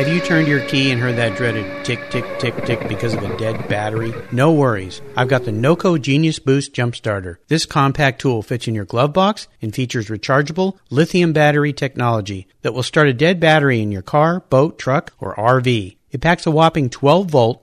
Have you turned your key and heard that dreaded tick, tick, tick, tick because of a dead battery? No worries. I've got the NOCO Genius Boost Jump Starter. This compact tool fits in your glove box and features rechargeable lithium battery technology that will start a dead battery in your car, boat, truck, or RV. It packs a whopping 12 volt,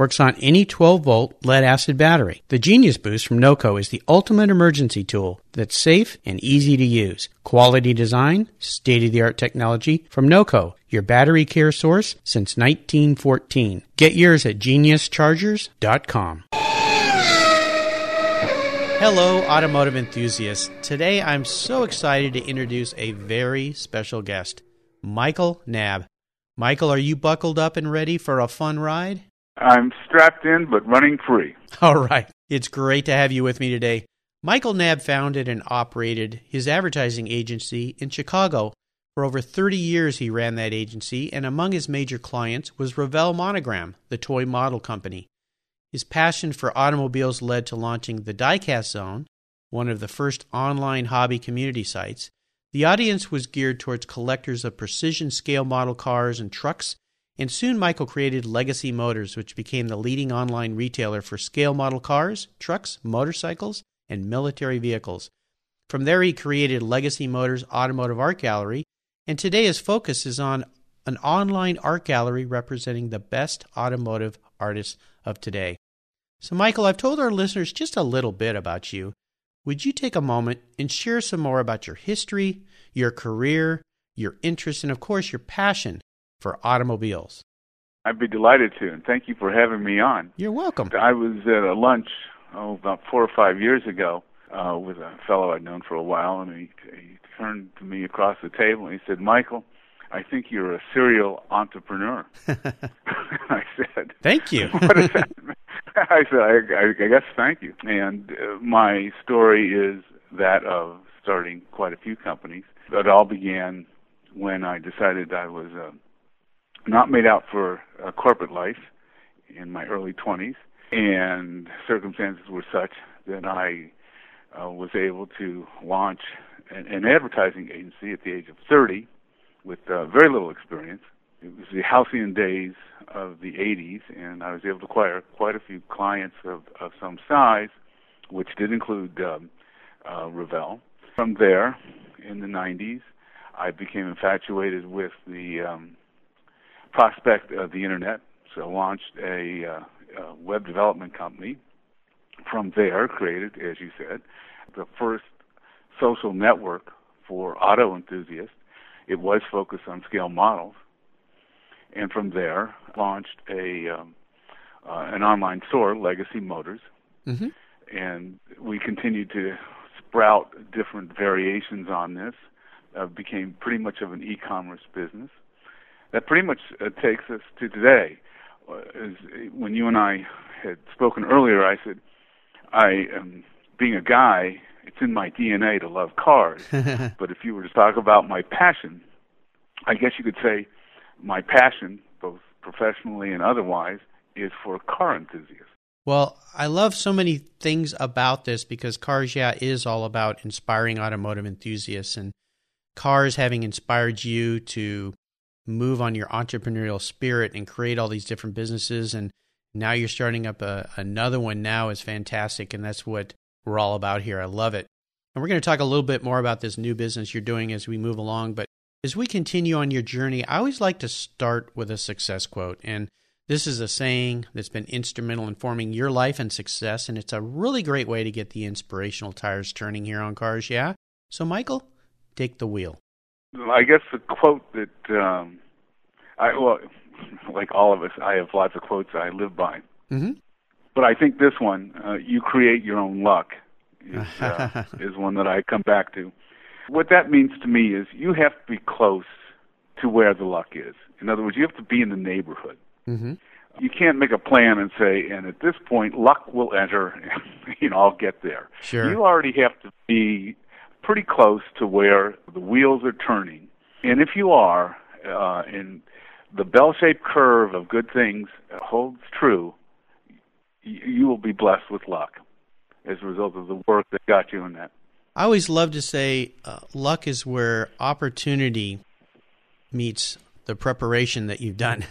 Works on any 12 volt lead acid battery. The Genius Boost from NOCO is the ultimate emergency tool that's safe and easy to use. Quality design, state of the art technology from NOCO, your battery care source since 1914. Get yours at geniuschargers.com. Hello, automotive enthusiasts. Today I'm so excited to introduce a very special guest, Michael Knab. Michael, are you buckled up and ready for a fun ride? I'm strapped in but running free. All right. It's great to have you with me today. Michael Knab founded and operated his advertising agency in Chicago. For over 30 years, he ran that agency, and among his major clients was Revell Monogram, the toy model company. His passion for automobiles led to launching the Diecast Zone, one of the first online hobby community sites. The audience was geared towards collectors of precision scale model cars and trucks, and soon Michael created Legacy Motors, which became the leading online retailer for scale model cars, trucks, motorcycles, and military vehicles. From there, he created Legacy Motors Automotive Art Gallery, and today his focus is on an online art gallery representing the best automotive artists of today. So, Michael, I've told our listeners just a little bit about you. Would you take a moment and share some more about your history, your career, your interests, and of course, your passion for automobiles? I'd be delighted to, and thank you for having me on. You're welcome. I was at a lunch oh, about four or five years ago uh, with a fellow I'd known for a while, and he, he turned to me across the table and he said, "Michael, I think you're a serial entrepreneur." I said, "Thank you." what does that mean? I said, I, I, I guess thank you. And uh, my story is that of starting quite a few companies. It all began when I decided I was uh, not made out for uh, corporate life in my early 20s and circumstances were such that I uh, was able to launch an, an advertising agency at the age of 30 with uh, very little experience. It was the halcyon days of the 80s, and I was able to acquire quite a few clients of, of some size, which did include um, uh, Revell. From there, in the 90s, I became infatuated with the um, prospect of the internet, so launched a uh, uh, web development company. From there, created, as you said, the first social network for auto enthusiasts. It was focused on scale models, and from there, launched a um, uh, an online store, Legacy Motors, mm-hmm. and we continued to sprout different variations on this. Uh, became pretty much of an e-commerce business. That pretty much uh, takes us to today is when you and I had spoken earlier, I said, I am being a guy. It's in my DNA to love cars. but if you were to talk about my passion, I guess you could say my passion, both professionally and otherwise, is for car enthusiasts. Well, I love so many things about this because Cars Yeah is all about inspiring automotive enthusiasts and cars having inspired you to move on your entrepreneurial spirit and create all these different businesses. And now you're starting up a, another one now is fantastic. And that's what we're all about here. I love it. And we're going to talk a little bit more about this new business you're doing as we move along. But as we continue on your journey i always like to start with a success quote. And This is a saying that's been instrumental in forming your life and success, and it's a really great way to get the inspirational tires turning here on cars, yeah? So, Michael, take the wheel. I guess the quote that, um, I well, like all of us, I have lots of quotes I live by. Mm-hmm. But I think this one, uh, "You create your own luck," is uh, is one that I come back to. What that means to me is you have to be close to where the luck is. In other words, you have to be in the neighborhood. Mm-hmm. You can't make a plan and say, and at this point, luck will enter. and you know, I'll get there. Sure. You already have to be pretty close to where the wheels are turning. And if you are, uh, and the bell-shaped curve of good things holds true, you will be blessed with luck as a result of the work that got you in that. I always love to say uh, luck is where opportunity meets the preparation that you've done.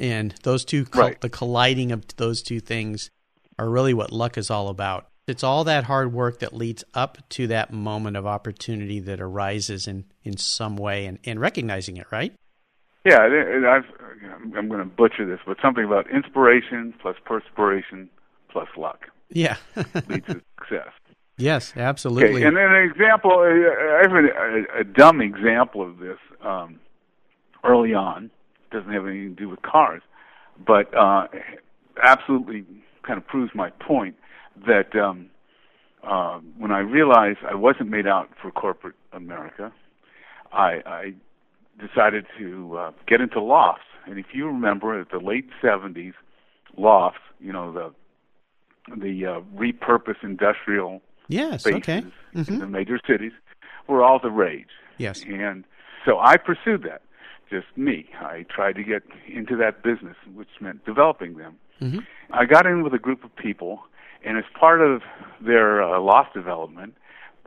And those two, Right. the colliding of those two things are really what luck is all about. It's all that hard work that leads up to that moment of opportunity that arises in, in some way and, and recognizing it, right? Yeah, it- it- I've, I'm going to butcher this, but something about inspiration plus perspiration plus luck Yeah. leads to success. yes, absolutely. Okay, and then an example, I have a, a, a dumb example of this um, early on. Doesn't have anything to do with cars, but uh, absolutely kind of proves my point that um, uh, when I realized I wasn't made out for corporate America, I, I decided to uh, get into lofts. And if you remember, at the late '70s, lofts, you know the the uh, repurposed industrial yes, spaces okay. in hmm the major cities were all the rage. Yes. And so I pursued that. Just me. I tried to get into that business, which meant developing them. hmm I got in with a group of people, and as part of their uh, loft development,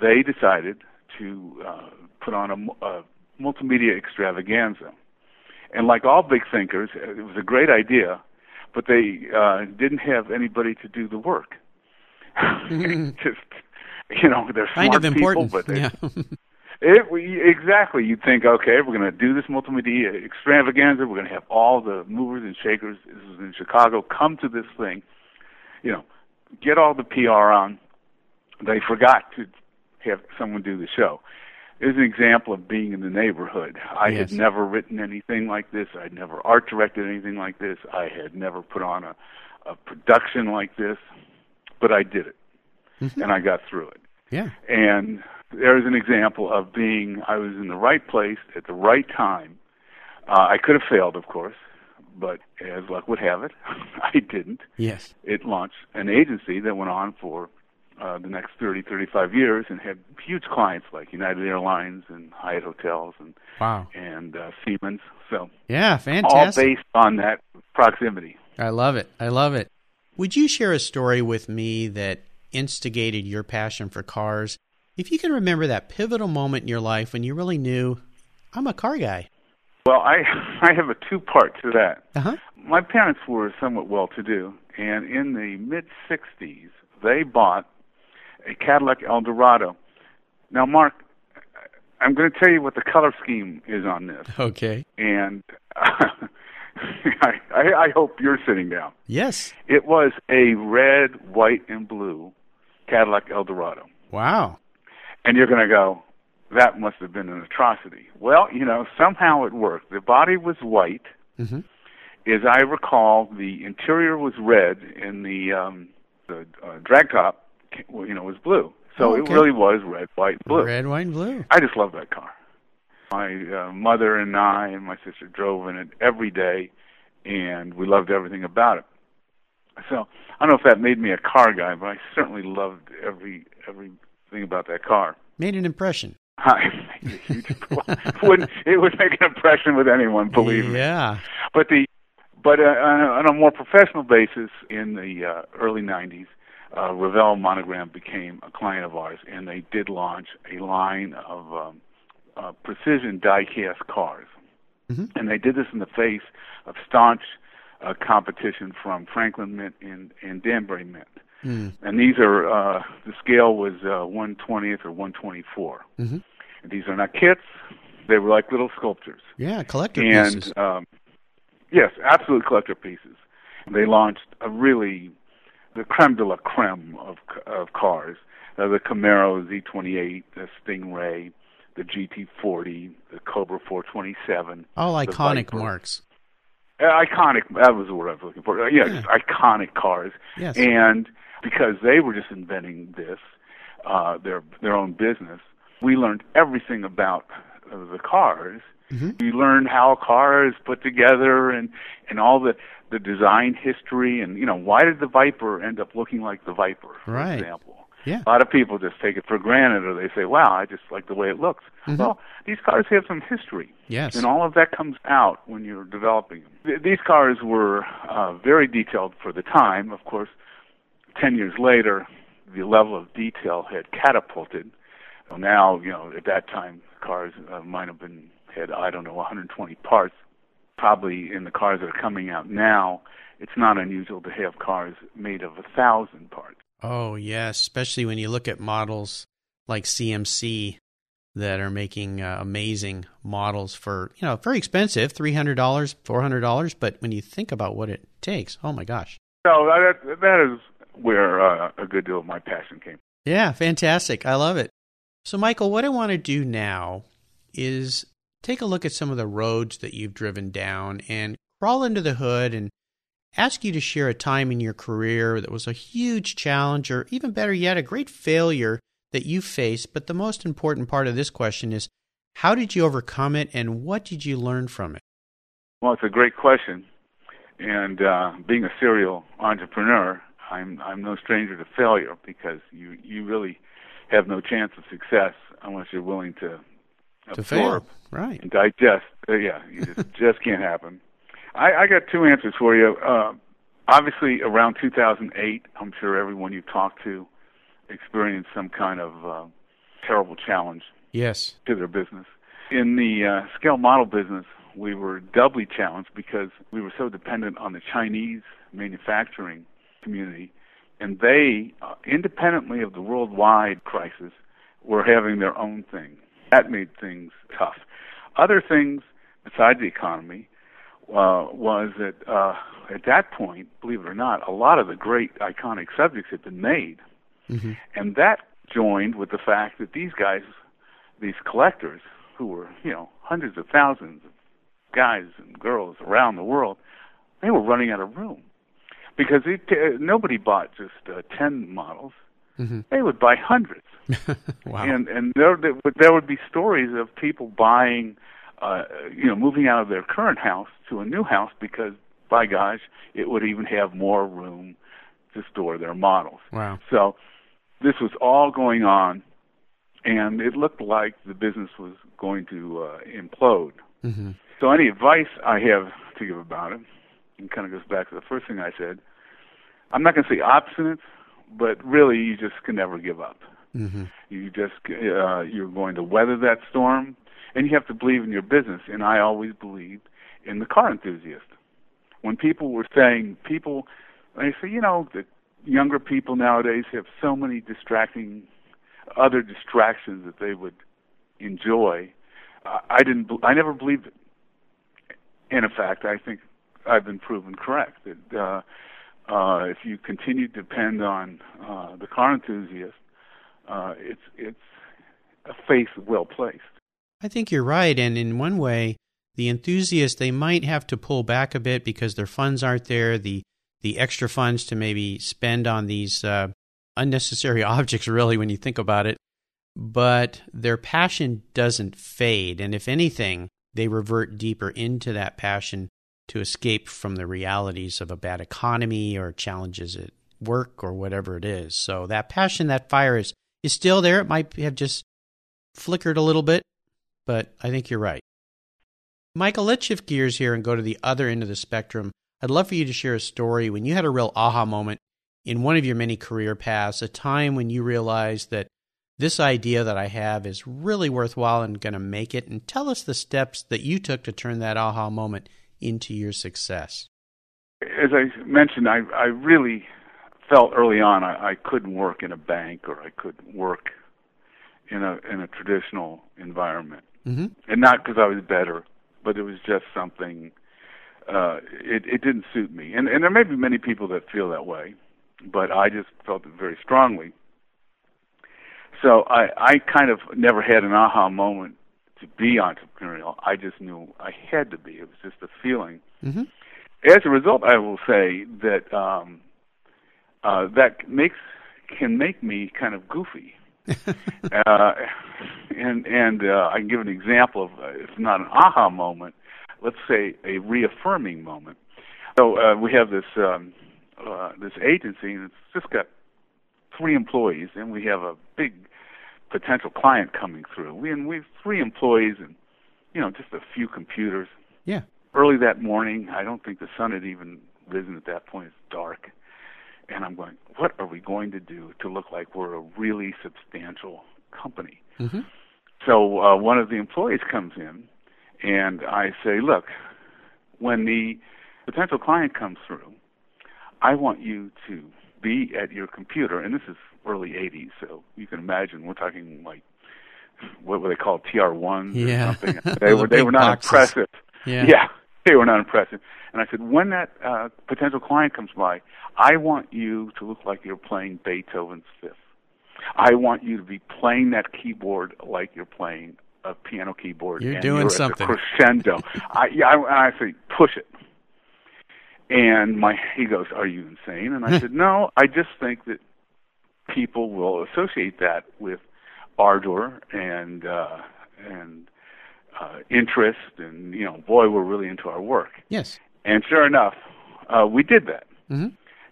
they decided to uh, put on a, a multimedia extravaganza. And like all big thinkers, it was a great idea, but they uh, didn't have anybody to do the work. Just, you know, they're Kind smart people, but they, yeah. it, we, exactly. You'd think, okay, we're going to do this multimedia extravaganza. We're going to have all the movers and shakers. This is in Chicago. Come to this thing. You know, get all the PR on. They forgot to have someone do the show. Here's an example of being in the neighborhood. I Yes. had never written anything like this. I'd never art directed anything like this. I had never put on a, a production like this, but I did it, Mhm. and I got through it. yeah. And there's an example of being I was in the right place at the right time. Uh, I could have failed, of course, but as luck would have it, I didn't. Yes. It launched an agency that went on for uh, the next 30, 35 years and had huge clients like United Airlines and Hyatt Hotels and Wow. and uh, Siemens. So Yeah, fantastic. all based on that proximity. I love it. I love it. Would you share a story with me that instigated your passion for cars? If you can remember that pivotal moment in your life when you really knew, I'm a car guy. Well, I I have a two part to that. Uh huh. My parents were somewhat well to do, and in the mid 60s, they bought a Cadillac Eldorado. Now, Mark, I'm going to tell you what the color scheme is on this, Okay. and I, I, I hope you're sitting down. Yes. It was a red, white, and blue Cadillac Eldorado. Wow. And you're going to go, that must have been an atrocity. Well, you know, somehow it worked. The body was white. hmm As I recall, the interior was red, and the um, the uh, drag top, you know, was blue. So Oh, it really was red, white, blue. Red, white, and blue. I just love that car. My uh, mother and I and my sister drove in it every day, and we loved everything about it. So I don't know if that made me a car guy, but I certainly loved every everything about that car. Made an impression. I made a huge wouldn't it would make an impression with anyone, believe me. Yeah. But the but uh, on, a, more professional basis, in the uh, early '90s, uh, Revell Monogram became a client of ours, and they did launch a line of um, uh, precision die-cast cars, Mhm. and they did this in the face of staunch uh, competition from Franklin Mint and, and Danbury Mint. Hmm. And these are uh, the scale was uh, 120th or 124. hmm And these are not kits; they were like little sculptures Yeah, collector and pieces. um, yes, absolute collector pieces. They launched a really the creme de la creme of of cars. Uh, the Camaro Z28, the Stingray, the GT40, the Cobra 427. All iconic marks. Uh, iconic. That was the word I was looking for. Uh, yeah, Yeah. iconic cars. Yes. And because they were just inventing this, uh, their their own business, we learned everything about uh, the cars. Mm-hmm. We learned how a car is put together and and all the the design history and you know why did the Viper end up looking like the Viper, for Right. example. Yeah. A lot of people just take it for granted, or they say, "Wow, I just like the way it looks." Mhm. Well, these cars have some history. Yes. And all of that comes out when you're developing them. Th- These cars were uh, very detailed for the time. Of course, 10 years later, the level of detail had catapulted. So now, you know, at that time, cars uh, might have been, had, I don't know, 120 parts. Probably in the cars that are coming out now, it's not unusual to have cars made of a thousand parts. Oh, yes, especially when you look at models like CMC that are making uh, amazing models for, you know, very expensive, $300, $400, but when you think about what it takes, oh my gosh. So that, that is where uh, a good deal of my passion came. Yeah, fantastic. I love it. So, Michael, what I want to do now is take a look at some of the roads that you've driven down and crawl into the hood and ask you to share a time in your career that was a huge challenge, or even better yet, a great failure that you faced. But the most important part of this question is how did you overcome it and what did you learn from it? Well, it's a great question, and uh, being a serial entrepreneur, I'm I'm no stranger to failure because you you really have no chance of success unless you're willing to To fail. absorb Right. and digest. Uh, yeah, you just just can't happen. I, I got two answers for you. Uh, obviously, around 2008, I'm sure everyone you talked to experienced some kind of uh, terrible challenge Yes. to their business. In the uh, scale model business, we were doubly challenged because we were so dependent on the Chinese manufacturing community, and they, uh, independently of the worldwide crisis, were having their own thing. That made things tough. Other things besides the economy uh, was that uh, at that point, believe it or not, a lot of the great iconic subjects had been made. hmm And that joined with the fact that these guys, these collectors, who were, you know, hundreds of thousands of guys and girls around the world, they were running out of room. Because it, uh, nobody bought just uh, 10 models. hmm They would buy hundreds. wow. And and there there would, there would be stories of people buying uh you know moving out of their current house to a new house because by gosh, it would even have more room to store their models. wow. So this was all going on, and it looked like the business was going to uh, implode. hmm So any advice I have to give about it, and kind of goes back to the first thing I said, I'm not going to say obstinate, but really you just can never give up. hmm You just uh, you're going to weather that storm, and you have to believe in your business. And I always believed in the car enthusiast. When people were saying people, they say, you know, the younger people nowadays have so many distracting, other distractions that they would enjoy. I I didn't. I never believed it. And in fact, I think I've been proven correct that uh, uh, if you continue to depend on uh, the car enthusiast, uh, it's it's a faith well placed. I think you're right. And in one way, the enthusiasts, they might have to pull back a bit because their funds aren't there, the, the extra funds to maybe spend on these uh, unnecessary objects, really, when you think about it. But their passion doesn't fade. And if anything, they revert deeper into that passion to escape from the realities of a bad economy or challenges at work or whatever it is. So that passion, that fire is, is still there. It might have just flickered a little bit, but I think you're right. Michael, let's shift gears here and go to the other end of the spectrum. I'd love for you to share a story when you had a real aha moment in one of your many career paths, a time when you realized that this idea that I have is really worthwhile and going to make it, and tell us the steps that you took to turn that aha moment into your success. As I mentioned, I I really felt early on I, I couldn't work in a bank or I couldn't work in a in a traditional environment. Mm-hmm. and not because I was better, but it was just something uh, it, it didn't suit me. And, and there may be many people that feel that way, but I just felt it very strongly. So I, I kind of never had an aha moment to be entrepreneurial. I just knew I had to be. It was just a feeling. Mm-hmm. As a result, I will say that um, uh, that makes can make me kind of goofy. uh, and and uh, I can give an example of, uh, if not an aha moment, let's say a reaffirming moment. So uh, we have this um, uh, this agency, and it's just got three employees, and we have a big potential client coming through. We and we have three employees, and you know just a few computers. Yeah. Early that morning, I don't think the sun had even risen at that point. It's dark, and I'm going, what are we going to do to look like we're a really substantial company? Mm-hmm. So uh, one of the employees comes in, and I say, look, when the potential client comes through, I want you to be at your computer, and this is early 80s, so you can imagine we're talking like what were they called TR1s Yeah. or something. They were they were not boxes. impressive. Yeah. Yeah, they were not impressive. And I said, when that uh, potential client comes by, I want you to look like you're playing Beethoven's Fifth. I want you to be playing that keyboard like you're playing a piano keyboard. You're and doing you're something. crescendo. I, yeah, I, I say, push it. And my he goes, "Are you insane?" And I said, "No, I just think that people will associate that with ardor and uh, and uh, interest, and you know, boy, we're really into our work." Yes. And sure enough, uh, we did that. Mm-hmm.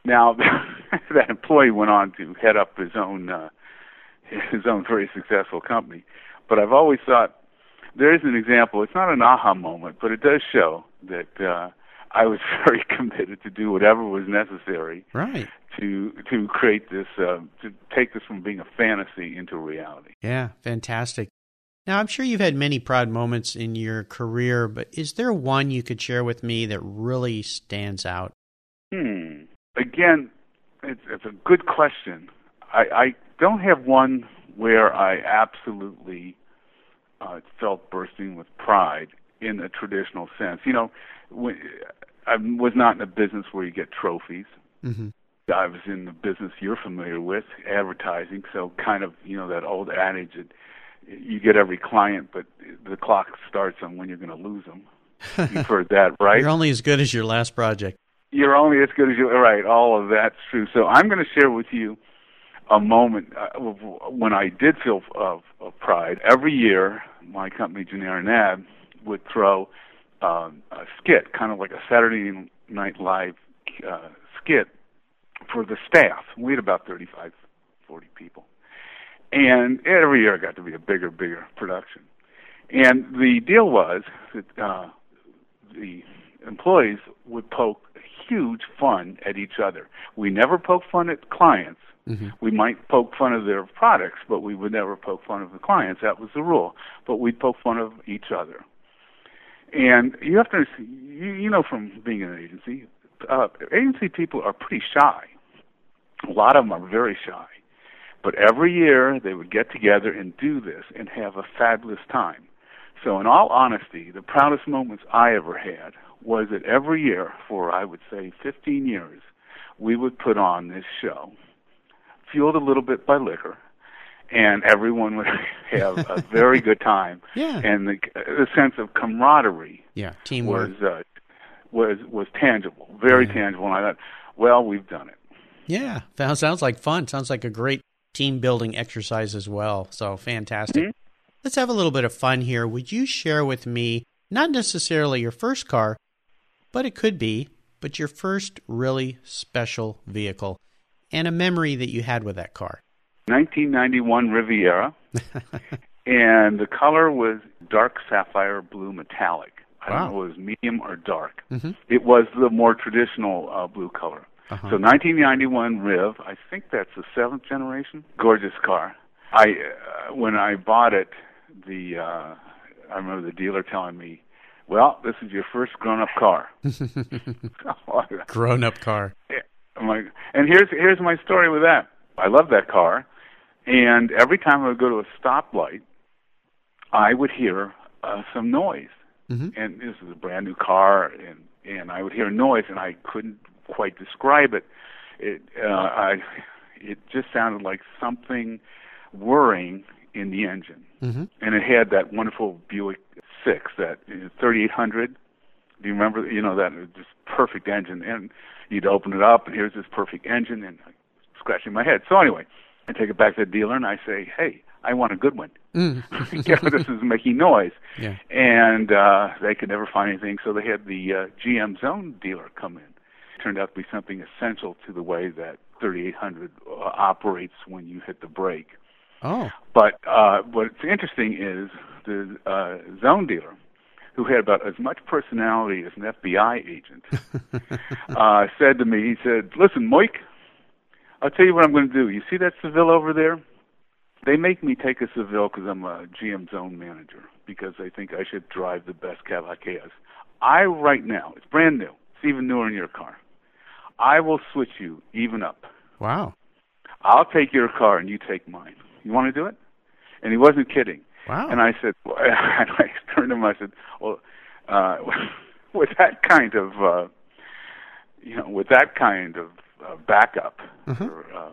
Now, that employee went on to head up his own uh, his own very successful company. But I've always thought there is an example. It's not an aha moment, but it does show that uh, I was very committed to do whatever was necessary Right. to to create this uh, to take this from being a fantasy into reality. Yeah. Fantastic. Now, I'm sure you've had many proud moments in your career, but is there one you could share with me that really stands out? Hmm. Again, it's, it's a good question. I, I don't have one where I absolutely uh, felt bursting with pride in a traditional sense. You know, I was not in a business where you get trophies. Mm-hmm. I was in the business you're familiar with, advertising. So kind of, you know, that old adage that you get every client, but the clock starts on when you're going to lose them. You've heard that, right? You're only as good as your last project. you're only as good as you right all of that's true so i'm going to share with you a moment uh, when i did feel of, of pride every year my company Genera Nab would throw um, a skit kind of like a saturday night live uh, skit for the staff we had about 35 40 people and every year it got to be a bigger bigger production and the deal was that uh, the employees would poke huge fun at each other. We never poke fun at clients. Mm-hmm. We might poke fun of their products, but we would never poke fun of the clients. That was the rule. But we'd poke fun of each other. And you have to, you, you know, from being in an agency, uh, agency people are pretty shy. A lot of them are very shy. But every year they would get together and do this and have a fabulous time. So, in all honesty, the proudest moments I ever had was that every year for, I would say, 15 years, we would put on this show, fueled a little bit by liquor, and everyone would have a very good time. Yeah. And the, the sense of camaraderie Yeah. Teamwork. was uh, was was tangible, very Yeah. tangible. And I thought, well, we've done it. Yeah, that sounds like fun. Sounds like a great team building exercise as well. So fantastic. Mhm. Let's have a little bit of fun here. Would you share with me, not necessarily your first car, but it could be, but your first really special vehicle and a memory that you had with that car? 1991 Riviera, and the color was dark sapphire blue metallic. I Wow. don't know if it was medium or dark. Mhm. It was the more traditional uh, blue color. Uh-huh. So 1991 Riv, I think that's the seventh generation. Gorgeous car. I uh, when I bought it, the uh, I remember the dealer telling me, "Well, this is your first grown-up car." Grown up car. I'm like, and here's here's my story with that. I love that car, and every time I would go to a stoplight, I would hear uh, some noise. Mhm. And this is a brand new car, and and I would hear a noise, and I couldn't quite describe it. It uh, I it just sounded like something whirring in the engine, Mm-hmm. and it had that wonderful Buick Six, that 3800. Do you remember? You know that just perfect engine, and you'd open it up, and here's this perfect engine, and I'm scratching my head. So anyway, I take it back to the dealer, and I say, "Hey, I want a good one. Mm. you know, this is making noise." Yeah. And uh, they could never find anything, so they had the uh, GM Zone dealer come in. It turned out to be something essential to the way that 3800 uh, operates when you hit the brake. Oh. But uh, what's interesting is the uh, zone dealer, who had about as much personality as an FBI agent, uh, said to me, he said, "Listen, Mike, I'll tell you what I'm going to do. You see that Seville over there? They make me take a Seville because I'm a GM zone manager because they think I should drive the best has. I right now, it's brand new. It's even newer in your car. I will switch you even up. Wow. I'll take your car and you take mine. You want to do it? And he wasn't kidding. Wow. And I said, well, and I turned to him. I said, well, uh, with that kind of, uh, you know, with that kind of uh, backup, Mhm. or, uh,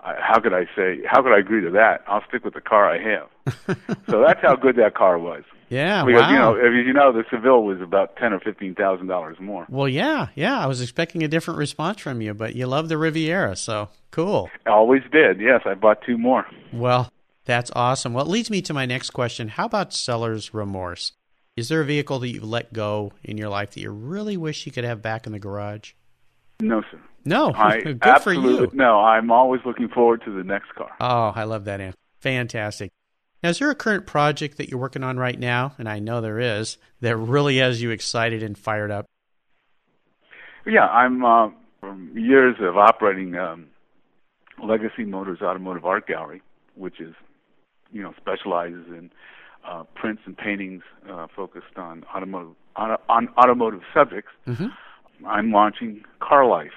I, how could I say? How could I agree to that? I'll stick with the car I have. so that's how good that car was. yeah. Because wow. you know, if you know, the Seville was about ten or fifteen thousand dollars more. well, yeah, yeah. I was expecting a different response from you, but you love the Riviera, so cool. Always did. Yes, I bought two more. Well, that's awesome. Well, it leads me to my next question. How about seller's remorse? Is there a vehicle that you've let go in your life that you really wish you could have back in the garage? No, sir. No. I, Good for you. No, I'm always looking forward to the next car. Oh, I love that answer. Fantastic. Now, is there a current project that you're working on right now, and I know there is, that really has you excited and fired up? Yeah, I'm uh, from years of operating um, Legacy Motors Automotive Art Gallery, which is you know specializes in uh, prints and paintings uh, focused on automotive on, on automotive subjects. Mm-hmm. I'm launching Car Life,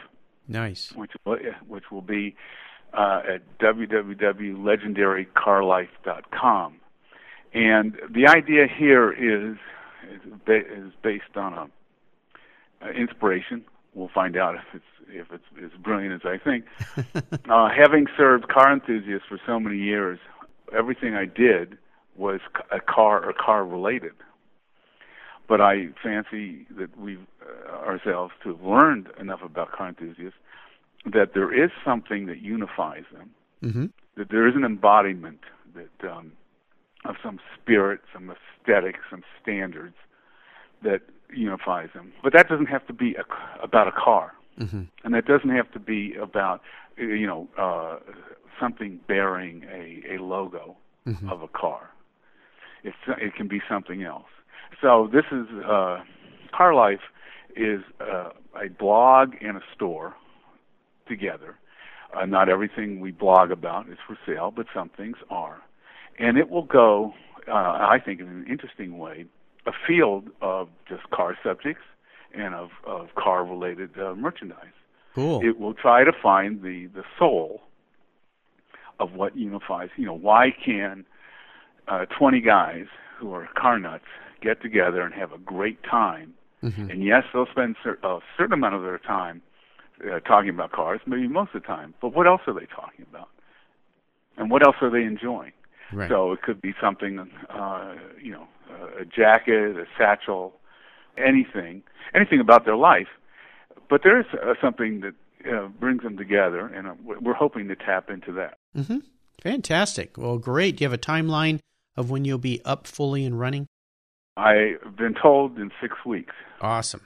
Nice. which will, which will be uh, at www.legendarycarlife.com. And the idea here is is, based on a, inspiration. We'll find out if it's if it's as brilliant as I think. uh, having served car enthusiasts for so many years, everything I did was a car or car related. But I fancy that we uh, ourselves to have learned enough about car enthusiasts that there is something that unifies them. Mm-hmm. That there is an embodiment that um, of some spirit, some aesthetic, some standards that unifies them. But that doesn't have to be a, about a car, Mm-hmm. and that doesn't have to be about you know uh, something bearing a, a logo Mhm. of a car. It's it can be something else. So this is uh, Car Life is uh, a blog and a store together. Uh, not everything we blog about is for sale, but some things are, and it will go, uh, I think, in an interesting way, a field of just car subjects and of, of car-related uh, merchandise Cool. it will try to find the the soul of what unifies. You know, why can uh, 20 guys who are car nuts get together and have a great time? Mhm. And yes, they'll spend a certain amount of their time uh, talking about cars, maybe most of the time. But what else are they talking about? And what else are they enjoying? Right. So it could be something, uh, you know, a jacket, a satchel, anything, anything about their life. But there is uh, something that uh, brings them together, and uh, we're we're hoping to tap into that. Mm-hmm. Fantastic. Well, great. Do you have a timeline of when you'll be up fully and running? I've been told in six weeks. Awesome.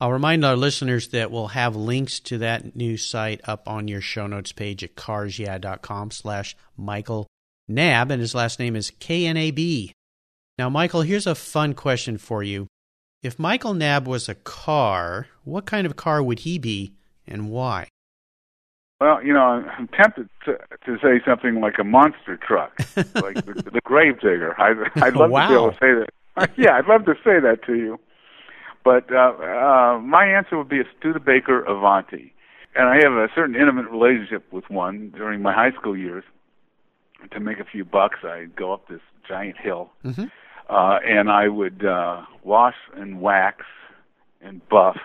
I'll remind our listeners that we'll have links to that new site up on your show notes page at carsyeah.com slash Michael Knab, and his last name is K-N-A-B. Now, Michael, here's a fun question for you. If Michael Knab was a car, what kind of car would he be and why? Well, you know, I'm tempted to, to say something like a monster truck, like the, the Gravedigger. I, I'd love to be able to say that. yeah, I'd love to say that to you. But uh, uh, my answer would be a Studebaker Avanti. And I have a certain intimate relationship with one during my high school years. To make a few bucks, I'd go up this giant hill, Mm-hmm. uh, and I would uh, wash and wax and buff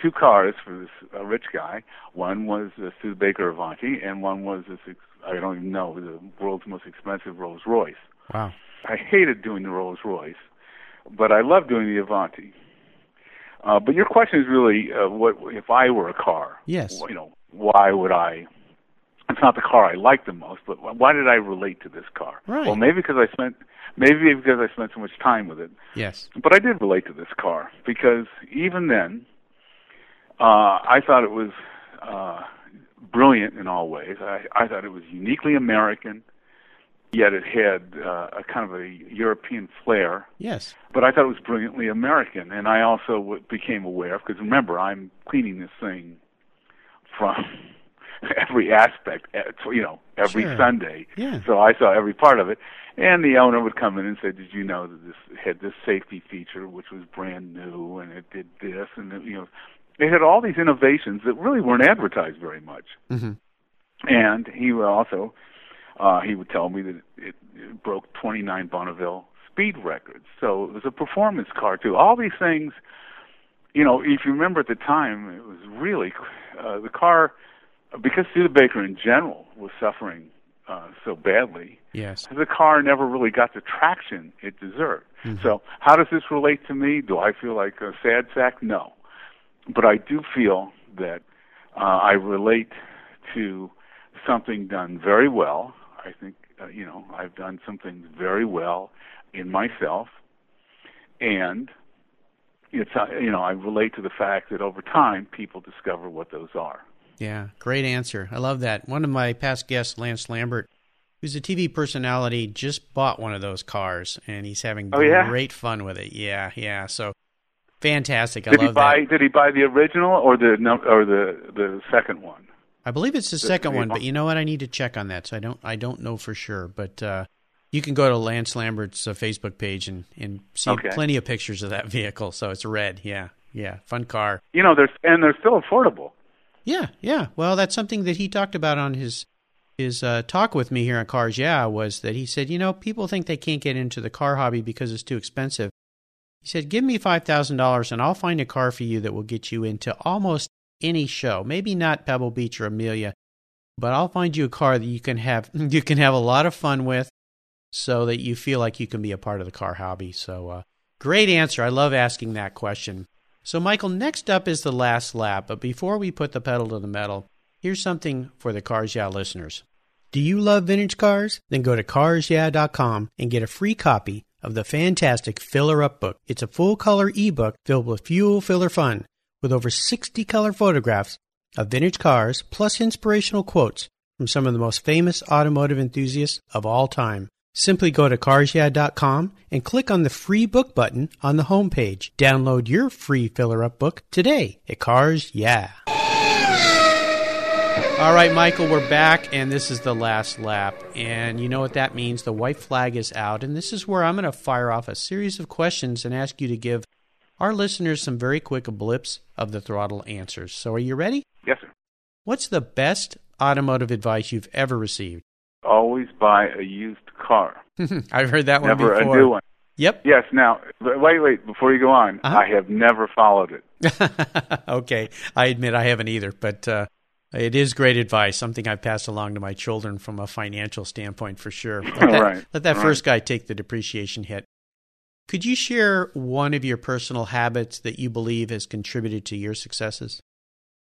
two cars for this uh, rich guy. One was the Studebaker Avanti, and one was this ex- I don't even know the world's most expensive Rolls Royce. Wow. I hated doing the Rolls Royce, but I love doing the Avanti. Uh, but your question is really, uh, what if I were a car? Yes. You know, why would I? It's not the car I like the most, but why did I relate to this car? Right. Well, maybe because I spent, maybe because I spent so much time with it. Yes. But I did relate to this car because even then, uh, I thought it was uh, brilliant in all ways. I, I thought it was uniquely American, yet it had uh, a kind of a European flair. Yes. But I thought it was brilliantly American, and I also w- became aware of because remember I'm cleaning this thing from every aspect, you know, every Sure. Sunday. Yeah. So I saw every part of it. And the owner would come in and say, "Did you know that this had this safety feature, which was brand new, and it did this, and it, you know, it had all these innovations that really weren't advertised very much." Mm-hmm. And he would also, uh, he would tell me that it, it broke 29 Bonneville speed records. So it was a performance car too. All these things, you know, if you remember at the time, it was really uh, the car because Studebaker in general was suffering uh, so badly. Yes. The car never really got the traction it deserved. So, how does this relate to me? Do I feel like a sad sack? No, but I do feel that uh, I relate to something done very well. I think uh, you know I've done some things very well in myself, and it's uh, you know I relate to the fact that over time people discover what those are. Yeah, great answer. I love that. One of my past guests, Lance Lambert, who's a TV personality, just bought one of those cars, and he's having Oh, yeah? great fun with it. Yeah, yeah. So fantastic. I Did he love buy that. Did he buy the original or the or the the second one? I believe it's the second one, but you know what? I need to check on that. So I don't. I don't know for sure, but. uh you can go to Lance Lambert's uh, Facebook page and, and see Okay. plenty of pictures of that vehicle. So it's red. Yeah, yeah, fun car. You know, there's and they're still affordable. Yeah, yeah. Well, that's something that he talked about on his his uh, talk with me here on Cars. Yeah, was that he said, you know, people think they can't get into the car hobby because it's too expensive. He said, give me five thousand dollars and I'll find a car for you that will get you into almost any show. Maybe not Pebble Beach or Amelia, but I'll find you a car that you can have you can have a lot of fun with, so that you feel like you can be a part of the car hobby. So, uh, great answer. I love asking that question. So, Michael, next up is the last lap. But before we put the pedal to the metal, here's something for the Cars Yeah listeners. Do you love vintage cars? Then go to carsyeah.com and get a free copy of the fantastic Filler Up book. It's a full color ebook filled with fuel filler fun with over 60 color photographs of vintage cars plus inspirational quotes from some of the most famous automotive enthusiasts of all time. Simply go to carsyeah.com and click on the free book button on the homepage. Download your free filler up book today at Cars Yeah. All right, Michael, we're back, and this is the last lap. And you know what that means? The white flag is out, and this is where I'm going to fire off a series of questions and ask you to give our listeners some very quick blips of the throttle answers. So, are you ready? Yes, sir. What's the best automotive advice you've ever received? Always buy a used car, I've heard that one never before. a new one. Yep. Yes. Now, wait, wait. Before you go on, Uh-huh. I have never followed it. okay, I admit I haven't either, but uh, it is great advice. Something I've passed along to my children from a financial standpoint for sure. Let that, Right, let that right. first guy take the depreciation hit. Could you share one of your personal habits that you believe has contributed to your successes?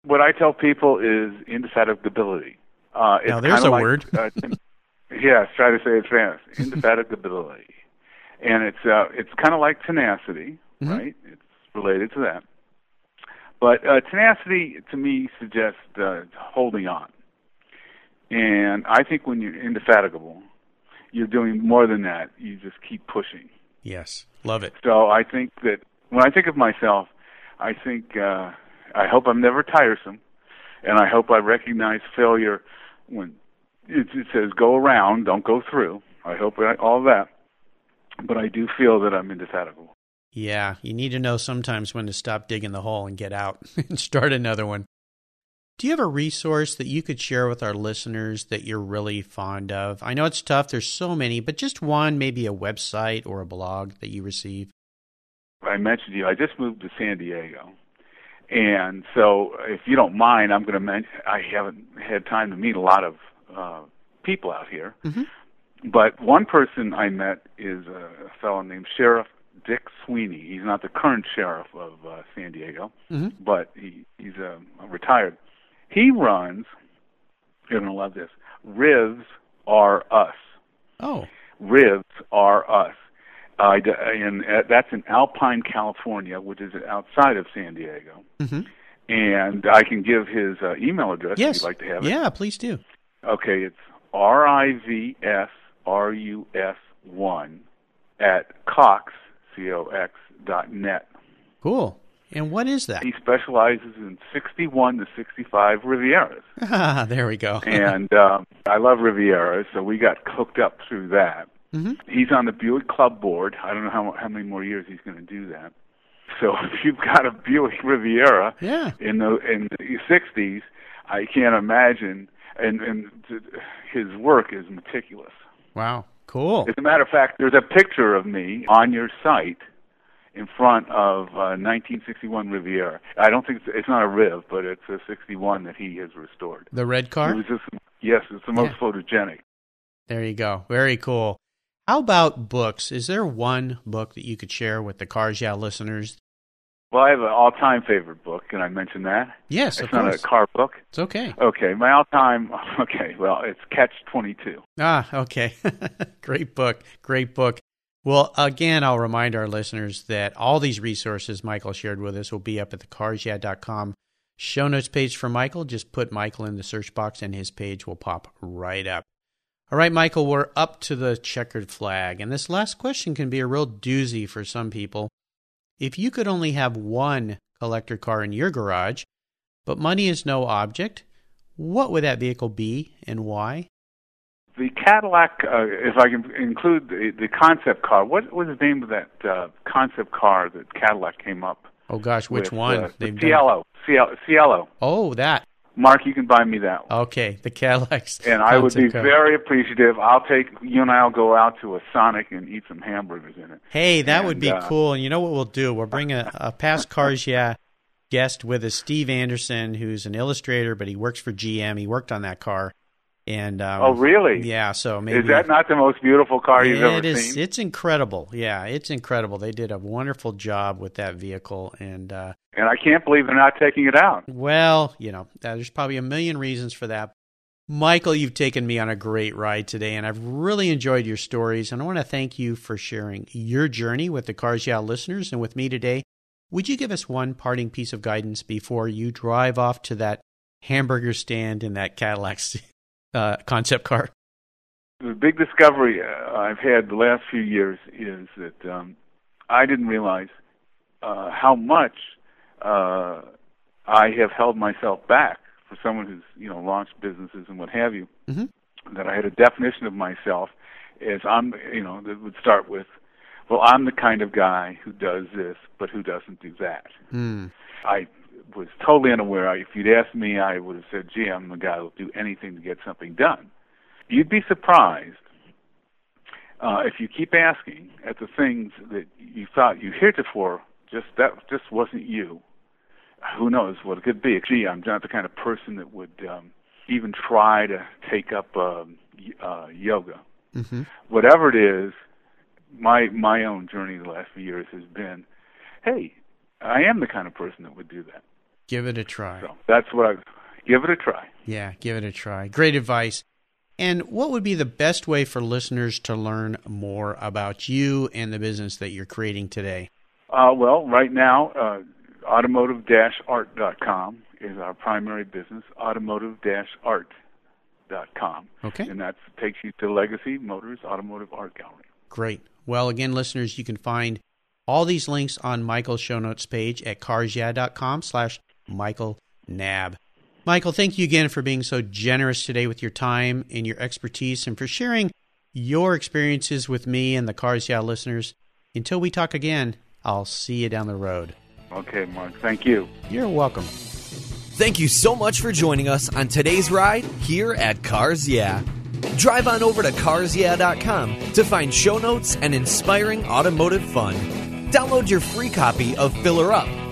What I tell people is indefatigability. Uh, it's Now, there's a like, word. uh, yes, try to say it fast. Indefatigability, and it's uh, it's kind of like tenacity, Mhm. right? It's related to that. But uh, tenacity, to me, suggests uh, holding on. And I think when you're indefatigable, you're doing more than that. You just keep pushing. Yes, love it. So I think that when I think of myself, I think uh, I hope I'm never tiresome, and I hope I recognize failure when it, it says go around, don't go through. I hope I, all that, but I do feel that I'm indefatigable. Yeah, you need to know sometimes when to stop digging the hole and get out and start another one. Do you have a resource that you could share with our listeners that you're really fond of? I know it's tough, there's so many, but just one, maybe a website or a blog that you receive. I mentioned to you, I just moved to San Diego, And so, if you don't mind, I'm going to mention I haven't had time to meet a lot of uh, people out here. Mm-hmm. But one person I met is a fellow named Sheriff Dick Sweeney. He's not the current sheriff of uh, San Diego, Mm-hmm. but he, he's a retired. He runs, you're going to love this, Rivs Are Us. Oh, Rivs Are Us. Uh, and uh, that's in Alpine, California, which is outside of San Diego. mm-hmm. And I can give his uh, email address yes. if you'd like to have it. Yeah, please do. Okay, it's R I V S R U S one at Cox C O X dot net. Cool. And what is that? He specializes in sixty one to sixty five Rivieras. Ah, there we go. and um, I love Rivieras, so we got hooked up through that. hmm He's on the Buick Club board. I don't know how how many more years he's going to do that. So if you've got a Buick Riviera Yeah. in the in the '60s, I can't imagine. And and his work is meticulous. Wow. Cool. As a matter of fact, there's a picture of me on your site in front of uh, 1961 Riviera. I don't think it's, it's not a Riv, but it's a 61 that he has restored. The red It car? was just yes, it's the most Yeah. photogenic. There you go. Very cool. How about books? Is there one book that you could share with the Cars Yeah listeners? Well, I have an all-time favorite book. Can I mention that? Yes, it's of not course. a car book. It's okay. Okay, my all-time. Okay, well, it's Catch 22. Ah, okay. Great book. Great book. Well, again, I'll remind our listeners that all these resources Michael shared with us will be up at the carsyeah.com show notes page for Michael. Just put Michael in the search box and his page will pop right up. All right, Michael, we're up to the checkered flag. And this last question can be a real doozy for some people. If you could only have one collector car in your garage, but money is no object, what would that vehicle be and why? The Cadillac, uh, if I can include the, the concept car, what was the name of that uh, concept car that Cadillac came up Oh gosh, which with, one? Uh, the Cielo. Cielo. Cielo. Oh, that. Mark, you can buy me that one. Okay, the Cadillacs. And I would be car. very appreciative. I'll take you and I'll go out to a Sonic and eat some hamburgers in it. Hey, that would be uh, cool. And you know what we'll do? We'll bring a, a past cars, yeah, guest with us, Steve Anderson, who's an illustrator, but he works for GM. He worked on that car, and um, oh, really? Yeah. So maybe Is that not the most beautiful car you've ever it is. seen? It's incredible. Yeah, it's incredible. They did a wonderful job with that vehicle, and uh, And I can't believe they're not taking it out. Well, you know, uh, there's probably a million reasons for that. Michael, you've taken me on a great ride today, and I've really enjoyed your stories. And I want to thank you for sharing your journey with the Cars Yeah listeners and with me today. Would you give us one parting piece of guidance before you drive off to that hamburger stand in that Cadillac uh, concept car? The big discovery uh, I've had the last few years is that um, I didn't realize uh, how much uh, I have held myself back for someone who's you know launched businesses and what have you. Mhm. That I had a definition of myself as I'm you know that would start with, well I'm the kind of guy who does this but who doesn't do that. Hmm. I was totally unaware. If you'd asked me, I would have said, "Gee, I'm the guy who'll do anything to get something done." You'd be surprised uh, if you keep asking at the things that you thought you heretofore just that just wasn't you. Who knows what it could be? Gee, I'm not the kind of person that would um, even try to take up um, uh, yoga. Mm-hmm. Whatever it is, my my own journey the last few years has been, hey, I am the kind of person that would do that. Give it a try. So that's what I give it a try. Yeah, give it a try. Great advice. And what would be the best way for listeners to learn more about you and the business that you're creating today? Uh, well, right now, uh, automotive-art.com is our primary business. Automotive-art.com, Okay. and that takes you to Legacy Motors Automotive Art Gallery. Great. Well, again, listeners, you can find all these links on Michael's show notes page at carsyeah.com slash Michael Knab. Michael, thank you again for being so generous today with your time and your expertise and for sharing your experiences with me and the Cars Yeah listeners. Until we talk again, I'll see you down the road. Okay, Mark. Thank you. You're welcome. Thank you so much for joining us on today's ride here at Cars Yeah. Drive on over to carsyeah.com to find show notes and inspiring automotive fun. Download your free copy of Filler Up